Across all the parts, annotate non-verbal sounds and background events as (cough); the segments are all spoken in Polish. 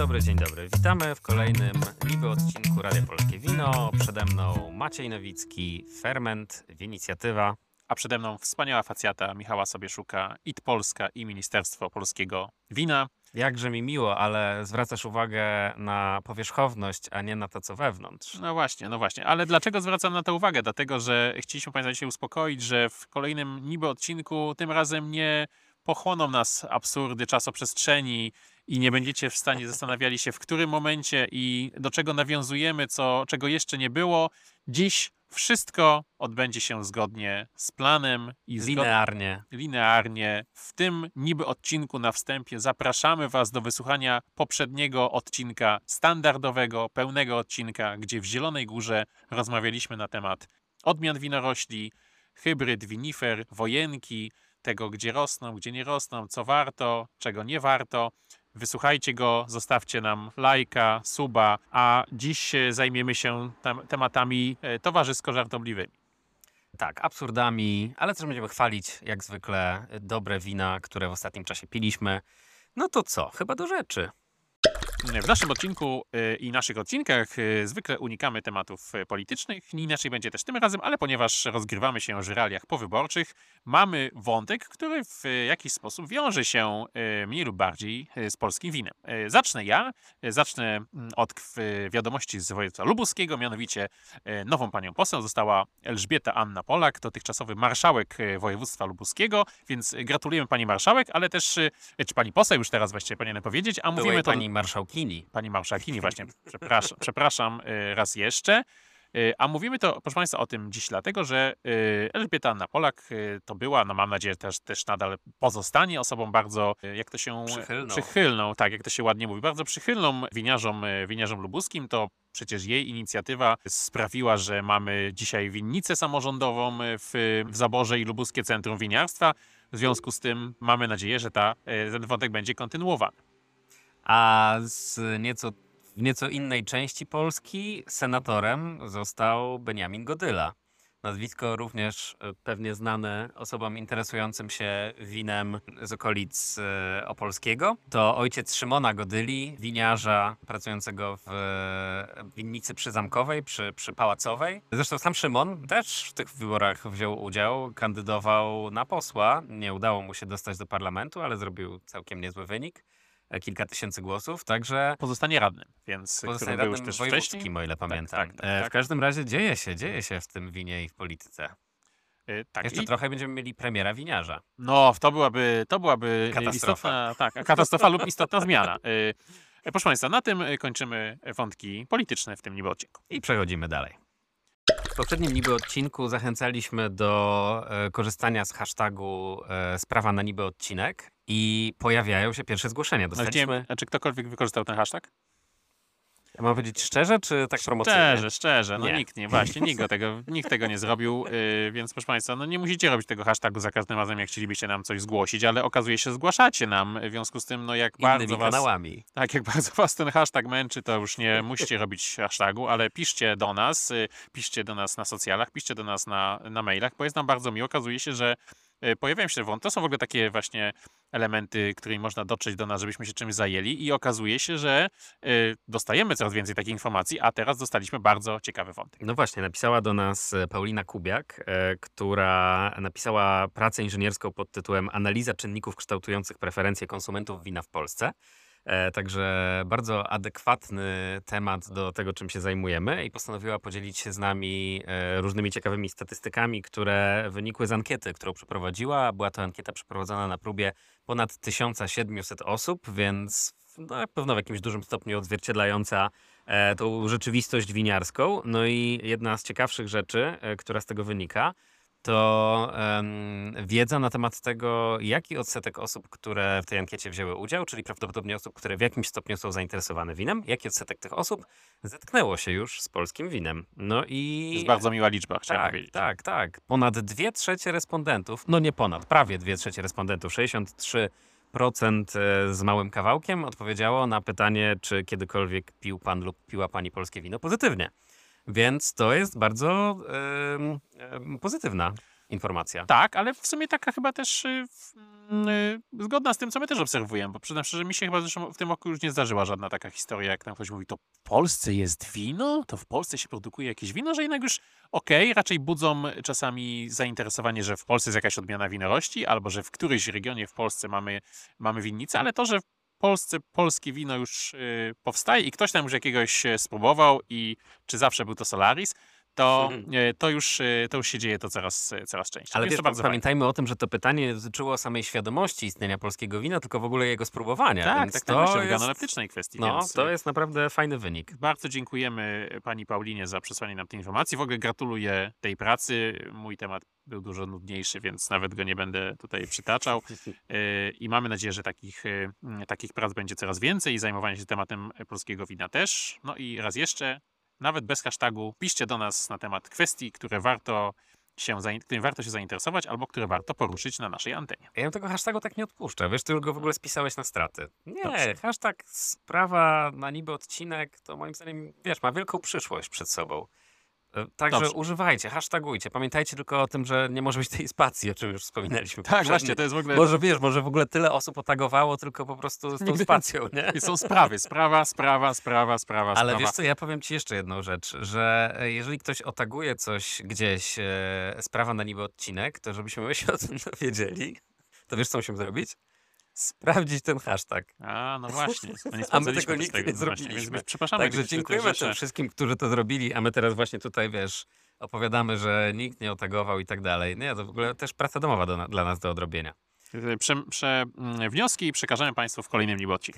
dobry, dzień dobry. Witamy w kolejnym niby odcinku Radia Polskie Wino. Przede mną Maciej Nowicki, Ferment, Winicjatywa. A przede mną wspaniała facjata Michała Sobieszuka, IT Polska i Ministerstwo Polskiego Wina. Jakże mi miło, ale zwracasz uwagę na powierzchowność, a nie na to, co wewnątrz. No właśnie, no właśnie. Ale dlaczego zwracam na to uwagę? Dlatego, że chcieliśmy Państwa dzisiaj uspokoić, że w kolejnym niby odcinku tym razem nie pochłoną nas absurdy czasoprzestrzeni i nie będziecie w stanie zastanawiali się, w którym momencie i do czego nawiązujemy, co, czego jeszcze nie było. Dziś wszystko odbędzie się zgodnie z planem i Linearnie. linearnie. W tym niby odcinku na wstępie zapraszamy Was do wysłuchania poprzedniego odcinka, standardowego, pełnego odcinka, gdzie w Zielonej Górze rozmawialiśmy na temat odmian winorośli, hybryd, winifer, wojenki, tego gdzie rosną, gdzie nie rosną, co warto, czego nie warto. Wysłuchajcie go, zostawcie nam lajka, suba, a dziś e, zajmiemy się tam, tematami e, towarzysko-żartobliwymi. Tak, absurdami, ale też będziemy chwalić, jak zwykle, dobre wina, które w ostatnim czasie piliśmy. No to co? Chyba do rzeczy. W naszym odcinku y, i naszych odcinkach y, zwykle unikamy tematów y, politycznych. Nie Inaczej będzie też tym razem, ale ponieważ rozgrywamy się w żyraliach powyborczych, mamy wątek, który w jakiś sposób wiąże się mniej lub bardziej z polskim winem. Zacznę ja. Zacznę mm, od wiadomości z województwa lubuskiego, mianowicie nową panią poseł została Elżbieta Anna Polak, dotychczasowy marszałek województwa lubuskiego, więc gratulujemy pani marszałek, ale też, czy pani poseł już teraz właściwie powinienem powiedzieć, a Byłej mówimy to... pani marszałkini. Pani marszałkini, właśnie, przepraszam, (laughs) przepraszam y, raz jeszcze. Y, A mówimy to, proszę Państwa, o tym dziś dlatego, że y, Elżbieta Anna Polak to była, no mam nadzieję też, też nadal pozostanie osobą bardzo, jak to się... Przychylną. Przychylną, tak, jak to się ładnie mówi, bardzo przychylną winiarzom, winiarzom lubuskim. To przecież jej inicjatywa sprawiła, że mamy dzisiaj winnicę samorządową w, w Zaborze i Lubuskie Centrum Winiarstwa. W związku z tym mamy nadzieję, że ta, ten wątek będzie kontynuowany. A z nieco, w nieco innej części Polski senatorem został Beniamin Godyla. Nazwisko również e, pewnie znane osobom interesującym się winem z okolic e, Opolskiego. To ojciec Szymona Godyli, winiarza pracującego w e, winnicy przyzamkowej, przy, przy Pałacowej. Zresztą sam Szymon też w tych wyborach wziął udział, kandydował na posła. Nie udało mu się dostać do parlamentu, ale zrobił całkiem niezły wynik. E, Kilka tysięcy głosów, także Pozostanie radnym, więc Pozostanie już radnym też wojewódzkim, o ile pamiętam. tak, tak, E, W tak. każdym razie dzieje się, dzieje się w tym winie i w polityce. Y, Tak, Jeszcze i, trochę będziemy mieli premiera winiarza. no to byłaby, to byłaby Katastrofa. istotna, tak, (laughs) katastrofa lub istotna zmiana. E, Proszę Państwa, na tym kończymy wątki polityczne w tym niby odcinku. I przechodzimy dalej. W poprzednim niby odcinku zachęcaliśmy do e, korzystania z hashtagu e, sprawa na niby odcinek i pojawiają się pierwsze zgłoszenia. Dostaliśmy, a czy ktokolwiek wykorzystał ten hashtag? Ja mam powiedzieć szczerze, czy tak promocyjnie? Szczerze, szczerze, no Nie. nikt nie, właśnie, nikt, go tego, nikt tego nie zrobił, y, więc proszę Państwa, no nie musicie robić tego hashtagu za każdym razem, jak chcielibyście nam coś zgłosić, ale okazuje się, zgłaszacie nam, w związku z tym, no jak bardzo Innymi Was... kanałami. Tak, jak bardzo was ten hashtag męczy, to już nie musicie robić hashtagu, ale piszcie do nas, y, piszcie do nas na socjalach, piszcie do nas na, na mailach, bo jest nam bardzo miło. Okazuje się, że pojawiają się wątki. To są w ogóle takie właśnie elementy, którymi można dotrzeć do nas, żebyśmy się czymś zajęli i okazuje się, że y, dostajemy coraz więcej takich informacji, a teraz dostaliśmy bardzo ciekawy wątek. No właśnie, napisała do nas e, Paulina Kubiak, e, która napisała pracę inżynierską pod tytułem Analiza czynników kształtujących preferencje konsumentów wina w Polsce. E, Także bardzo adekwatny temat do tego, czym się zajmujemy i postanowiła podzielić się z nami e, różnymi ciekawymi statystykami, które wynikły z ankiety, którą przeprowadziła. Była to ankieta przeprowadzona na próbie ponad 1700 osób, więc no, na pewno w jakimś dużym stopniu odzwierciedlająca e, tą rzeczywistość winiarską. No i jedna z ciekawszych rzeczy, która z tego wynika, to em, wiedza na temat tego, jaki odsetek osób, które w tej ankiecie wzięły udział, czyli prawdopodobnie osób, które w jakimś stopniu są zainteresowane winem, jaki odsetek tych osób zetknęło się już z polskim winem. No i... Jest bardzo miła liczba, chciałem tak, powiedzieć. tak, tak. Ponad 2 trzecie respondentów, no nie ponad, prawie 2 trzecie respondentów, 63% e, z małym kawałkiem odpowiedziało na pytanie, czy kiedykolwiek pił pan lub piła pani polskie wino pozytywnie. Więc to jest bardzo em, pozytywna informacja. Tak, ale w sumie taka chyba też y, w- mm, y, zgodna z tym, co my też obserwujemy, bo przyznam szczerze, mi się chyba w tym roku już nie zdarzyła żadna taka historia, jak tam ktoś mówi, to w Polsce jest wino? To w Polsce się produkuje jakieś wino? Że jednak już okej, raczej budzą czasami zainteresowanie, że w Polsce jest jakaś odmiana winorości, albo że w którymś regionie w Polsce mamy, mamy winnicę, ale to, że Polsce polskie wino już y, powstaje i ktoś tam już jakiegoś e, spróbował i czy zawsze był to Solaris, to, Mhm. e, to, już, e, to już się dzieje to coraz, e, coraz częściej. Ale wiesz, to bardzo pamiętajmy o tym, że to pytanie nie dotyczyło samej świadomości istnienia polskiego wina, tylko w ogóle jego spróbowania. Tak, więc tak, to tak, myślę o jest, organoleptycznej kwestii. no, to jest naprawdę fajny wynik. Bardzo dziękujemy pani Paulinie za przesłanie nam tej informacji. W ogóle gratuluję tej pracy. Mój temat był dużo nudniejszy, więc nawet go nie będę tutaj przytaczał. (laughs) I mamy nadzieję, że takich, takich prac będzie coraz więcej i zajmowanie się tematem polskiego wina też. No i raz jeszcze, nawet bez hashtagu, piszcie do nas na temat kwestii, które warto się, którymi warto się zainteresować albo które warto poruszyć na naszej antenie. Ja bym tego hashtagu tak nie odpuszczę. Wiesz, ty go w ogóle spisałeś na straty. Nie, Dobrze. hashtag sprawa na niby odcinek, to moim zdaniem, wiesz, ma wielką przyszłość przed sobą. E, Także Dobrze. używajcie, hashtagujcie. Pamiętajcie tylko o tym, że nie może być tej spacji, o czym już wspominaliśmy. Tak, właśnie, to jest w ogóle... Może wiesz, może w ogóle tyle osób otagowało tylko po prostu z tą Nigdy- (laughs) spacją, nie? Są sprawy, sprawa, sprawa, sprawa, sprawa, Ale sprawa. wiesz co, ja powiem ci jeszcze jedną rzecz, że e, jeżeli ktoś otaguje coś gdzieś, e, sprawa na niby odcinek, to żebyśmy my się o tym (laughs) dowiedzieli, to wiesz co musimy zrobić? Sprawdzić ten hashtag. A, no właśnie. No nie (laughs) A my tego nigdy nie no zrobiliśmy. Więc przepraszamy. Także dziękujemy tym wszystkim, którzy to zrobili, a my teraz właśnie tutaj, wiesz, opowiadamy, że nikt nie otagował i tak dalej. Nie, to w ogóle też praca domowa do, dla nas do odrobienia. Prze, prze, mm, wnioski przekażemy Państwu w kolejnym Niboci.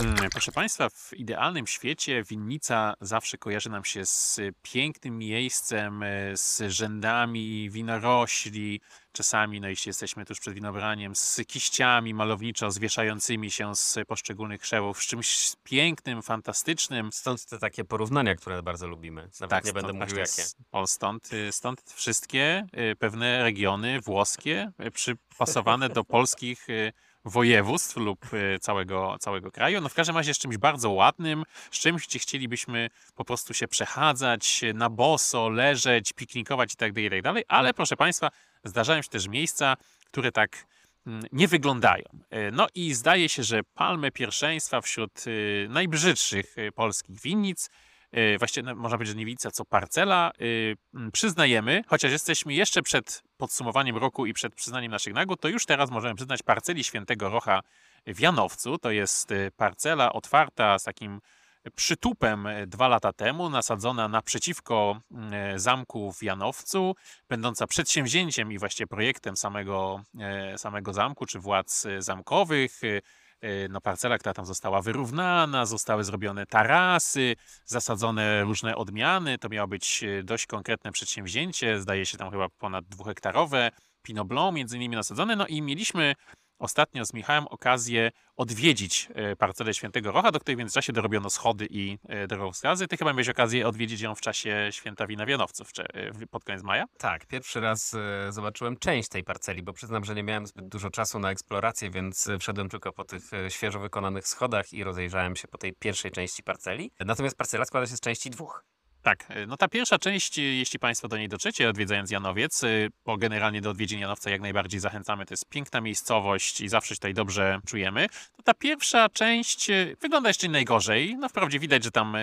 Mm, Proszę Państwa, w idealnym świecie winnica zawsze kojarzy nam się z pięknym miejscem, e, z rzędami winorośli, czasami, no jeśli jesteśmy tuż przed winobraniem, z kiściami malowniczo zwieszającymi się z poszczególnych krzewów, z czymś pięknym, fantastycznym. Stąd te takie porównania, które bardzo lubimy. Nawet nie będę mówił jakie. O, stąd, y, stąd wszystkie y, pewne regiony włoskie y, przypasowane do polskich województw lub y, całego, całego kraju. No w każdym razie z czymś bardzo ładnym, z czymś, gdzie chcielibyśmy po prostu się przechadzać na boso, leżeć, piknikować itd., itd. Ale proszę Państwa, zdarzają się też miejsca, które tak mm, nie wyglądają. Y, No i zdaje się, że palmę pierwszeństwa wśród y, najbrzydszych polskich winnic właściwie no, można powiedzieć, że nie winnica, co parcela, y, przyznajemy, chociaż jesteśmy jeszcze przed podsumowaniem roku i przed przyznaniem naszych nagród, to już teraz możemy przyznać parceli Świętego Rocha w Janowcu. To jest y, parcela otwarta z takim przytupem y, dwa lata temu, nasadzona naprzeciwko y, zamku w Janowcu, będąca przedsięwzięciem i właściwie projektem samego, samego zamku, czy władz zamkowych. E, No, parcela, która tam została wyrównana, zostały zrobione tarasy, zasadzone różne odmiany. To miało być e, dość konkretne przedsięwzięcie, zdaje się tam chyba ponad dwuhektarowe. Pinot Blanc między innymi nasadzone. No i mieliśmy ostatnio z Michałem okazję odwiedzić e, parcelę Świętego Rocha, do której w międzyczasie dorobiono schody i e, drogowskazy. Ty chyba miałeś okazję odwiedzić ją w czasie Święta Wina Wianowców, e, pod koniec maja? Tak, pierwszy raz zobaczyłem część tej parceli, bo przyznam, że nie miałem zbyt dużo czasu na eksplorację, więc wszedłem tylko po tych świeżo wykonanych schodach i rozejrzałem się po tej pierwszej części parceli. Natomiast parcela składa się z części dwóch. Tak, y, no ta pierwsza część, y, jeśli Państwo do niej dotrzecie, odwiedzając Janowiec, y, bo generalnie do odwiedzin Janowca jak najbardziej zachęcamy, to jest piękna miejscowość i zawsze się tutaj dobrze czujemy, to ta pierwsza część wygląda jeszcze najgorzej. No wprawdzie widać, że tam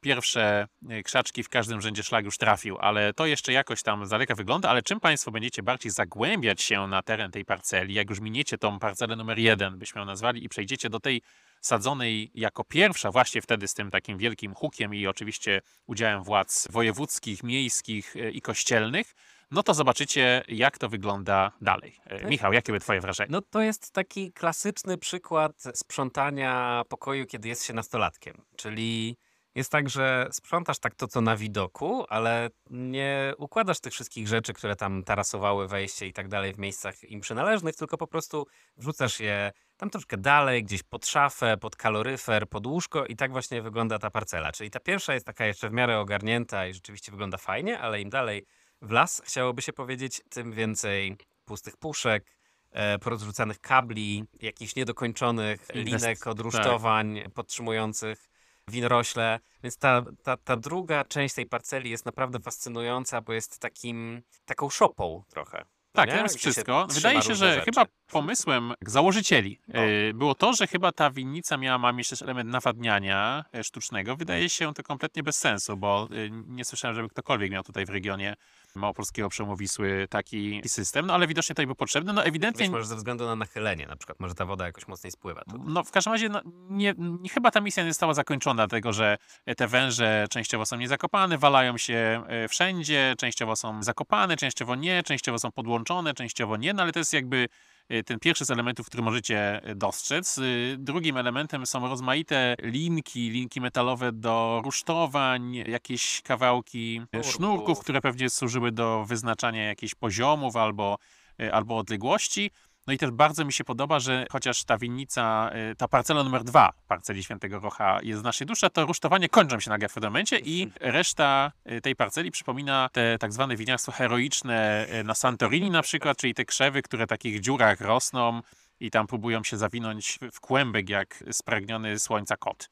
pierwsze krzaczki w każdym rzędzie szlag już trafił, ale to jeszcze jakoś tam z daleka wygląda, ale czym Państwo będziecie bardziej zagłębiać się na teren tej parceli, jak już miniecie tą parcelę numer jeden, byśmy ją nazwali, i przejdziecie do tej sadzonej jako pierwsza, właśnie wtedy z tym takim wielkim hukiem i oczywiście udziałem władz wojewódzkich, miejskich e, i kościelnych, no to zobaczycie, jak to wygląda dalej. E, Michał, jakie były Twoje wrażenia? No to jest taki klasyczny przykład sprzątania pokoju, kiedy jest się nastolatkiem. Czyli jest tak, że sprzątasz tak to, co na widoku, ale nie układasz tych wszystkich rzeczy, które tam tarasowały wejście i tak dalej w miejscach im przynależnych, tylko po prostu wrzucasz je tam troszkę dalej, gdzieś pod szafę, pod kaloryfer, pod łóżko i tak właśnie wygląda ta parcela. Czyli ta pierwsza jest taka jeszcze w miarę ogarnięta i rzeczywiście wygląda fajnie, ale im dalej w las, chciałoby się powiedzieć, tym więcej pustych puszek, e, porozrzucanych kabli, jakichś niedokończonych Inwest- linek, odrusztowań podtrzymujących. winorośle, więc ta, ta, ta druga część tej parceli jest naprawdę fascynująca, bo jest takim, taką szopą trochę. Tak, tam jest Gdzie się wszystko. trzyma Wydaje się, różne że rzeczy. chyba pomysłem założycieli No. e, było to, że chyba ta winnica miała ma mieć też element nawadniania e, sztucznego. Wydaje się to kompletnie bez sensu, bo e, nie słyszałem, żeby ktokolwiek miał tutaj w regionie małopolskiego przemu Wisły taki system, no ale widocznie tutaj był potrzebny. No ewidentnie Być może ze względu na nachylenie, na przykład, może ta woda jakoś mocniej spływa. Tu. No, w każdym razie no, nie, nie, chyba ta misja nie została zakończona, dlatego że te węże częściowo są niezakopane, walają się e, wszędzie, częściowo są zakopane, częściowo nie, częściowo są podłączone, częściowo nie, no ale to jest jakby e, ten pierwszy z elementów, który możecie e, dostrzec. Y, Drugim elementem są rozmaite linki, linki metalowe do rusztowań, jakieś kawałki Sznurków. które pewnie służyły do wyznaczania jakichś poziomów albo, albo odległości. No i też bardzo mi się podoba, że chociaż ta winnica, y, ta parcela numer dwa parceli Świętego Rocha jest znacznie dłuższa, to rusztowanie kończą się nagle w pewnym momencie i reszta y, tej parceli przypomina te tak zwane winiarstwo heroiczne y, na Santorini na przykład, czyli te krzewy, które w takich dziurach rosną i tam próbują się zawinąć w- w kłębek jak spragniony słońca kot.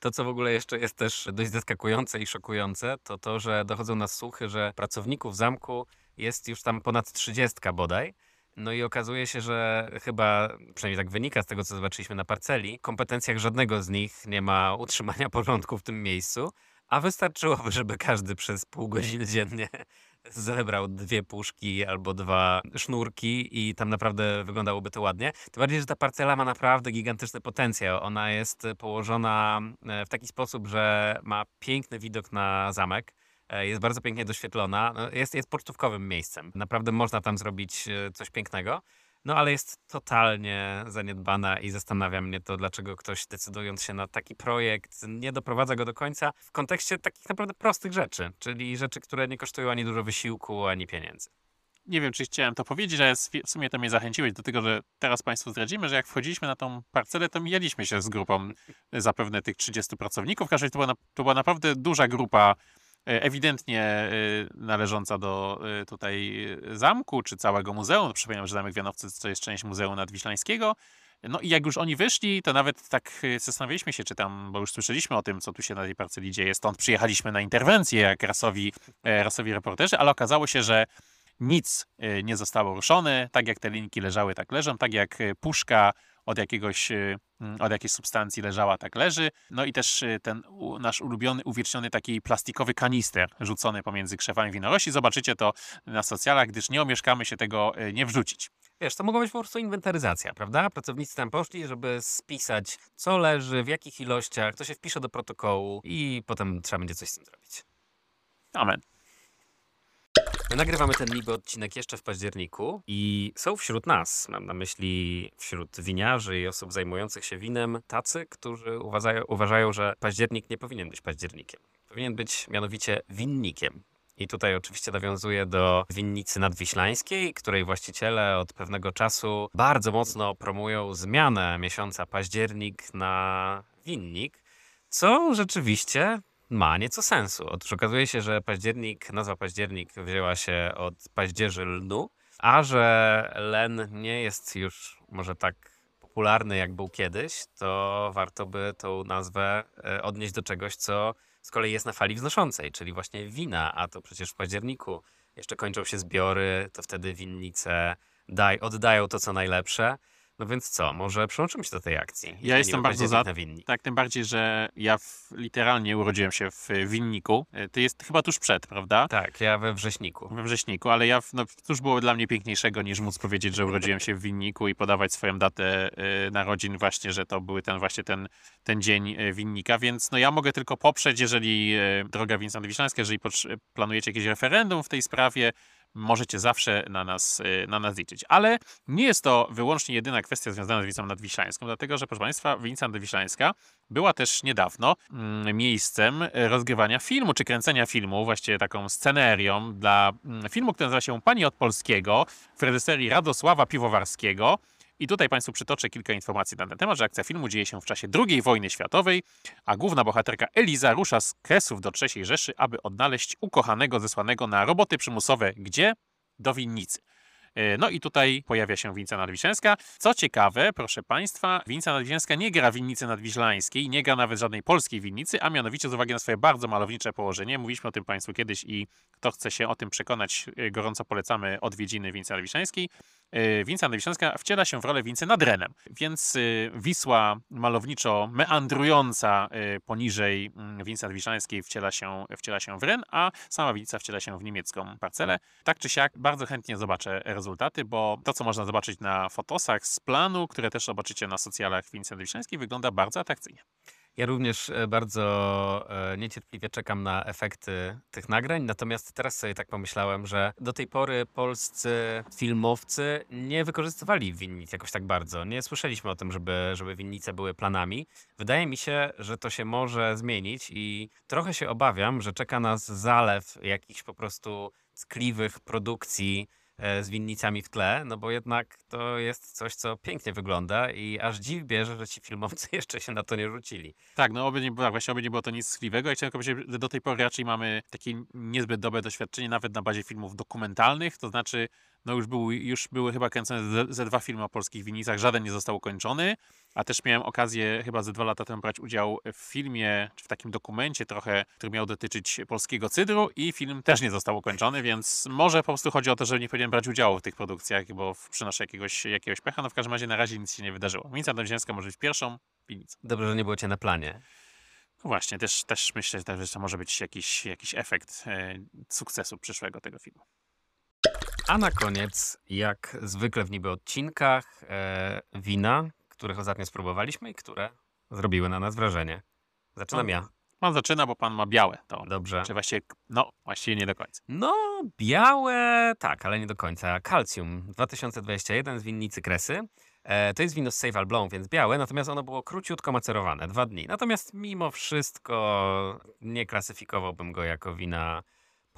To, co w ogóle jeszcze jest też dość zaskakujące i szokujące, to to, że dochodzą nas słuchy, że pracowników zamku jest już tam ponad 30 bodaj. No i okazuje się, że chyba, przynajmniej tak wynika z tego, co zobaczyliśmy na parceli, w kompetencjach żadnego z nich nie ma utrzymania porządku w tym miejscu, a wystarczyłoby, żeby każdy przez pół godziny dziennie (laughs) zebrał dwie puszki albo dwa sznurki i tam naprawdę wyglądałoby to ładnie. Tym bardziej, że ta parcela ma naprawdę gigantyczny potencjał. Ona jest położona e, w taki sposób, że ma piękny widok na zamek. E, Jest bardzo pięknie doświetlona. No, Jest, jest pocztówkowym miejscem. Naprawdę można tam zrobić e, coś pięknego. No ale jest totalnie zaniedbana i zastanawia mnie to, dlaczego ktoś decydując się na taki projekt nie doprowadza go do końca w kontekście takich naprawdę prostych rzeczy, czyli rzeczy, które nie kosztują ani dużo wysiłku, ani pieniędzy. Nie wiem, czy chciałem to powiedzieć, ale w sumie to mnie zachęciłeś do tego, że teraz Państwu zdradzimy, że jak wchodziliśmy na tą parcelę, to mijaliśmy się z grupą e, zapewne tych 30 pracowników. W każdym razie to była, to była naprawdę duża grupa, ewidentnie e, należąca do e, tutaj e, zamku, czy całego muzeum. Przypominam, że Zamek Wianowcy to jest część Muzeum Nadwiślańskiego. No i jak już oni wyszli, to nawet tak e, zastanawialiśmy się, czy tam, bo już słyszeliśmy o tym, co tu się na tej parceli dzieje, stąd przyjechaliśmy na interwencję jak rasowi, e, rasowi reporterzy, ale okazało się, że nic e, nie zostało ruszone, tak jak te linki leżały, tak leżą, tak jak e, puszka od jakiegoś, e, mm, od jakiejś substancji leżała, tak leży. No i też e, ten nasz ulubiony, uwieczniony taki plastikowy kanister rzucony pomiędzy krzewami winorośli. Zobaczycie to na socjalach, gdyż nie omieszkamy się tego e, nie wrzucić. Wiesz, to mogła być po prostu inwentaryzacja, prawda? Pracownicy tam poszli, żeby spisać, co leży, w jakich ilościach, to się wpisze do protokołu i potem trzeba będzie coś z tym zrobić. Amen. My nagrywamy ten niby odcinek jeszcze w październiku i są wśród nas, mam na myśli wśród winiarzy i osób zajmujących się winem, tacy, którzy uważają, uważają, że październik nie powinien być październikiem. Powinien być mianowicie winnikiem. I tutaj oczywiście nawiązuję do winnicy nadwiślańskiej, której właściciele od pewnego czasu bardzo mocno promują zmianę miesiąca październik na winnik, co rzeczywiście ma nieco sensu. Otóż okazuje się, że październik, nazwa październik wzięła się od paździerzy lnu, a że len nie jest już może tak popularny jak był kiedyś, to warto by tą nazwę e, odnieść do czegoś, co z kolei jest na fali wznoszącej, czyli właśnie wina, a to przecież w październiku jeszcze kończą się zbiory, to wtedy winnice daj, oddają to, co najlepsze. No więc co, może przyłączymy się do tej akcji? Ja jestem bardzo za. Tak, tym bardziej, że ja w, literalnie urodziłem się w winniku. E, Ty jest chyba tuż przed, prawda? Tak, ja we wrześniku. we wrześniku, ale ja, w- no, cóż było dla mnie piękniejszego niż móc powiedzieć, że urodziłem się w winniku i podawać swoją datę y, narodzin właśnie, że to były ten właśnie ten, ten dzień y, winnika, więc no ja mogę tylko poprzeć, jeżeli y, droga Wincent Wiślańska, jeżeli planujecie jakieś referendum w tej sprawie, możecie zawsze na nas, y, na nas liczyć. Ale nie jest to wyłącznie jedyna kwestia związana z Wincą Nadwiślańską, dlatego że, proszę Państwa, Winca Nadwiślańska była też niedawno mm, miejscem rozgrywania filmu, czy kręcenia filmu, właściwie taką scenerią dla mm, filmu, który nazywa się Pani od Polskiego w reżyserii Radosława Piwowarskiego. I tutaj Państwu przytoczę kilka informacji na ten temat, że akcja filmu dzieje się w czasie II wojny światowej, a główna bohaterka Eliza rusza z Kresów do III Rzeszy, aby odnaleźć ukochanego zesłanego na roboty przymusowe. Gdzie? Do winnicy. E, No i tutaj pojawia się Winca Nadwiślańska. Co ciekawe, proszę Państwa, Winca Nadwiślańska nie gra winnicy nadwiślańskiej, nie gra nawet żadnej polskiej winnicy, a mianowicie z uwagi na swoje bardzo malownicze położenie, mówiliśmy o tym Państwu kiedyś i kto chce się o tym przekonać, e, gorąco polecamy odwiedziny Wincy Nadwiślańskiej. E, Winca Nadwiślańska wciela się w rolę Wincy nad Renem, więc e, Wisła malowniczo meandrująca e, poniżej mm, Wincy Nadwiślańskiej wciela się, wciela się w Ren, a sama Winca wciela się w niemiecką parcelę. Tak czy siak, bardzo chętnie zobaczę rezultaty, bo to, co można zobaczyć na fotosach z planu, które też zobaczycie na socjalach Wincy Nadwiślańskiej, wygląda bardzo atrakcyjnie. Ja również e, bardzo e, niecierpliwie czekam na efekty tych nagrań, natomiast teraz sobie tak pomyślałem, że do tej pory polscy filmowcy nie wykorzystywali winnic jakoś tak bardzo. Nie słyszeliśmy o tym, żeby, żeby winnice były planami. Wydaje mi się, że to się może zmienić i trochę się obawiam, że czeka nas zalew jakichś po prostu tkliwych produkcji z winnicami w tle, no bo jednak to jest coś, co pięknie wygląda i aż dziw bierze, że ci filmowcy (laughs) jeszcze się na to nie rzucili. Tak, no oby nie, było- tak, właśnie oby nie było to nic skliwego. Ja chciałem powiedzieć, że do tej pory raczej mamy takie niezbyt dobre doświadczenie, nawet na bazie filmów dokumentalnych, to znaczy no już, był, już były chyba kręcone ze, ze dwa filmy o polskich winnicach, żaden nie został ukończony, a też miałem okazję chyba ze dwa lata temu brać udział w filmie, czy w takim dokumencie trochę, który miał dotyczyć polskiego cydru i film też nie został ukończony, więc może po prostu chodzi o to, że nie powinienem brać udziału w tych produkcjach, bo przynoszę jakiegoś, jakiegoś pecha, no w każdym razie na razie nic się nie wydarzyło. Winnica Dąziemska może być pierwszą winnicą. Dobrze, że nie było cię na planie. No właśnie, też, też myślę, że to może być jakiś, jakiś efekt e, sukcesu przyszłego tego filmu. A na koniec, jak zwykle w niby odcinkach, e, wina, których ostatnio spróbowaliśmy i które zrobiły na nas wrażenie. Zaczynam No. ja. Pan zaczyna, bo pan ma białe. To, Dobrze. czy właściwie, no, właściwie nie do końca. No, białe, tak, ale nie do końca. Calcium 2021 z winnicy Kresy. E, to jest wino z Save Alblą, więc białe, natomiast ono było króciutko macerowane, dwa dni. Natomiast mimo wszystko nie klasyfikowałbym go jako wina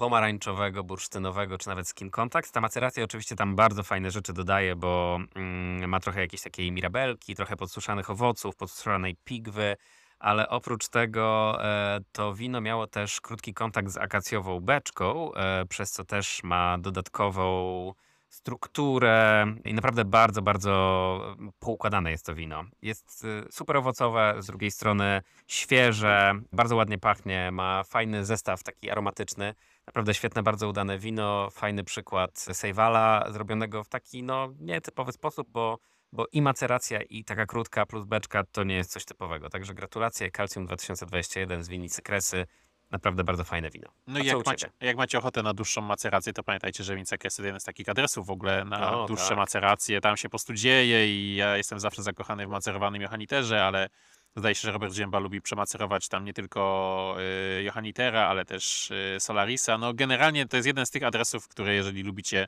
pomarańczowego, bursztynowego, czy nawet skin contact. Ta maceracja oczywiście tam bardzo fajne rzeczy dodaje, bo mm, ma trochę jakiejś takiej mirabelki, trochę podsuszanych owoców, podsuszanej pigwy, ale oprócz tego e, to wino miało też krótki kontakt z akacjową beczką, e, przez co też ma dodatkową strukturę i naprawdę bardzo, bardzo poukładane jest to wino. Jest y, super owocowe, z drugiej strony świeże, bardzo ładnie pachnie, ma fajny zestaw taki aromatyczny. Naprawdę świetne, bardzo udane wino, fajny przykład Sejwala, zrobionego w taki no nietypowy sposób, bo, bo i maceracja i taka krótka plus beczka to nie jest coś typowego. Także gratulacje, Calcium 2021 z winnicy Kresy. Naprawdę bardzo fajne wino. No i jak macie, jak macie ochotę na dłuższą macerację, to pamiętajcie, że Wincek jest jeden z takich adresów w ogóle na O, dłuższe tak. maceracje. Tam się po prostu dzieje i ja jestem zawsze zakochany w macerowanym Johanniterze, ale zdaje się, że Robert Zięba lubi przemacerować tam nie tylko y, Johannitera, ale też y, Solarisa. No generalnie to jest jeden z tych adresów, które jeżeli lubicie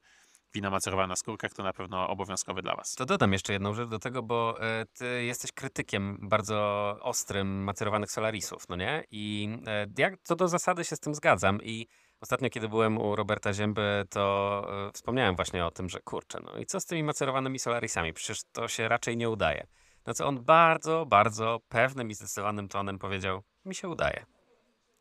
wina macerowane na skórkach, to na pewno obowiązkowy dla was. To dodam jeszcze jedną rzecz do tego, bo e, ty jesteś krytykiem bardzo ostrym macerowanych solarisów, no nie? I jak co do zasady się z tym zgadzam i ostatnio, kiedy byłem u Roberta Zięby, to e, wspomniałem właśnie o tym, że kurczę, no i co z tymi macerowanymi solarisami? Przecież to się raczej nie udaje. No co on bardzo, bardzo pewnym i zdecydowanym tonem powiedział, mi się udaje.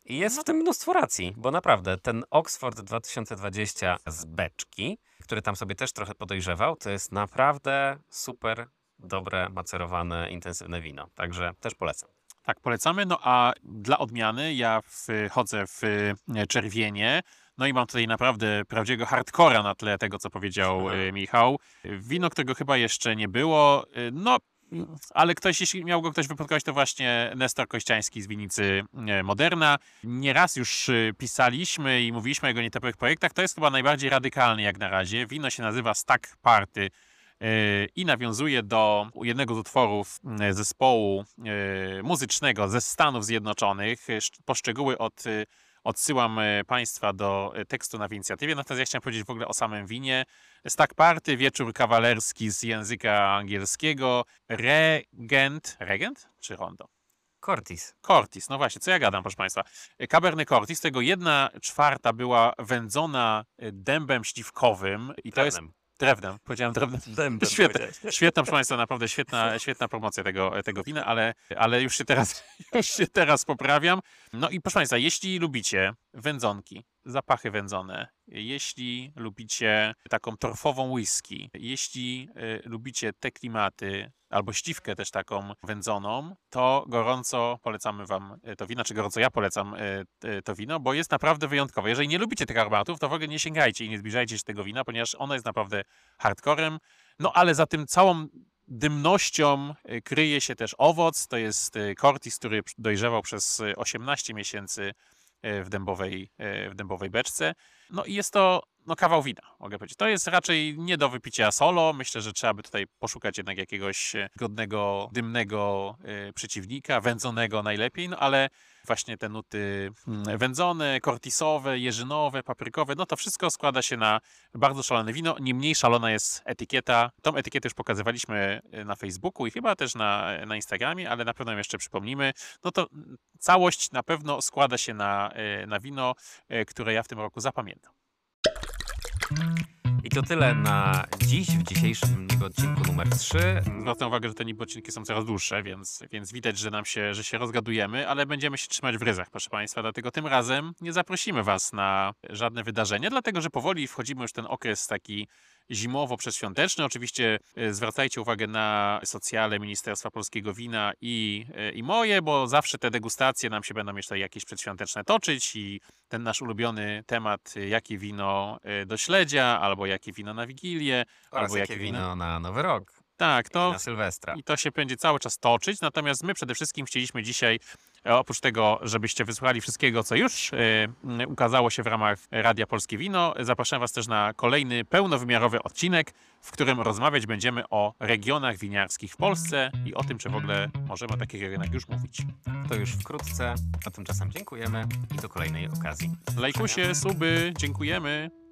I jest w tym mnóstwo racji, bo naprawdę ten Oxford 2020 z beczki, który tam sobie też trochę podejrzewał, to jest naprawdę super dobre, macerowane, intensywne wino. Także też polecam. Tak, polecamy. No a dla odmiany ja wchodzę w e, czerwienie. No i mam tutaj naprawdę prawdziwego hardcora na tle tego, co powiedział (laughs) e, Michał. Wino, którego chyba jeszcze nie było. e, No, ale ktoś, jeśli miał go ktoś wyprodukować, to właśnie Nestor Kościański z winnicy e, Moderna. Nieraz już e, pisaliśmy i mówiliśmy o jego nietypowych projektach. To jest chyba najbardziej radykalny jak na razie. Wino się nazywa Stack Party e, i nawiązuje do jednego z utworów zespołu muzycznego ze Stanów Zjednoczonych. Szcz- Poszczegóły od, odsyłam e, Państwa do e, tekstu na inicjatywie. Natomiast ja chciałem powiedzieć w ogóle o samym winie. Stack Party, wieczór kawalerski z języka angielskiego. Regent, regent czy rondo? Cortis. Cortis, no właśnie, co ja gadam, proszę Państwa. Cabernet Cortis, tego jedna czwarta była wędzona e, dębem śliwkowym i to jest Drewnem. powiedziałem drewnem. Dębem Świetne. powiedziałeś. Świetna, proszę Państwa, naprawdę świetna, świetna promocja tego, tego wina, ale, ale już, się teraz, (laughs) już się teraz poprawiam. No i proszę Państwa, jeśli lubicie wędzonki, zapachy wędzone, jeśli lubicie taką torfową whisky, jeśli y, lubicie te klimaty, albo ściwkę też taką wędzoną, to gorąco polecamy wam y, to wino, czy gorąco ja polecam y, to wino, bo jest naprawdę wyjątkowe. Jeżeli nie lubicie tych aromatów, to w ogóle nie sięgajcie i nie zbliżajcie się do tego wina, ponieważ ono jest naprawdę hardcorem. No ale za tym całą dymnością kryje się też owoc. To jest Cortis, który dojrzewał przez y, 18 miesięcy w dębowej, y, w dębowej beczce. No i jest to no, kawał wina, mogę powiedzieć. To jest raczej nie do wypicia solo. Myślę, że trzeba by tutaj poszukać jednak jakiegoś e, godnego, dymnego przeciwnika, wędzonego najlepiej, no ale właśnie te nuty mm, wędzone, kortisowe, jeżynowe, paprykowe, no to wszystko składa się na bardzo szalone wino. Nie mniej szalona jest etykieta. Tą etykietę już pokazywaliśmy y, na Facebooku i chyba też na, na Instagramie, ale na pewno ją jeszcze przypomnimy. No to mm, całość na pewno składa się na, y, na wino, które ja w tym roku zapamiętam. I to tyle na dziś, w dzisiejszym odcinku numer 3. Zwracam uwagę, że te niby odcinki są coraz dłuższe, więc, więc widać, że nam się, że się rozgadujemy, ale będziemy się trzymać w ryzach, proszę Państwa. Dlatego tym razem nie zaprosimy Was na żadne wydarzenia, dlatego że powoli wchodzimy już w ten okres taki zimowo-przedświąteczny. Oczywiście e, zwracajcie uwagę na socjale Ministerstwa Polskiego Wina i, e, i moje, bo zawsze te degustacje nam się będą jeszcze jakieś przedświąteczne toczyć i ten nasz ulubiony temat, e, jakie wino do śledzia, albo jakie wino na Wigilię, albo jakie wino na Nowy Rok, Tak, to na Sylwestra. i to się będzie cały czas toczyć, natomiast my przede wszystkim chcieliśmy dzisiaj, e, oprócz tego, żebyście wysłuchali wszystkiego, co już e, ukazało się w ramach Radia Polskie Wino, zapraszam Was też na kolejny pełnowymiarowy odcinek, w którym rozmawiać będziemy o regionach winiarskich w Polsce i o tym, czy w ogóle możemy o takich regionach już mówić. To już wkrótce, a tymczasem dziękujemy i do kolejnej okazji. Lajkusie, suby, dziękujemy.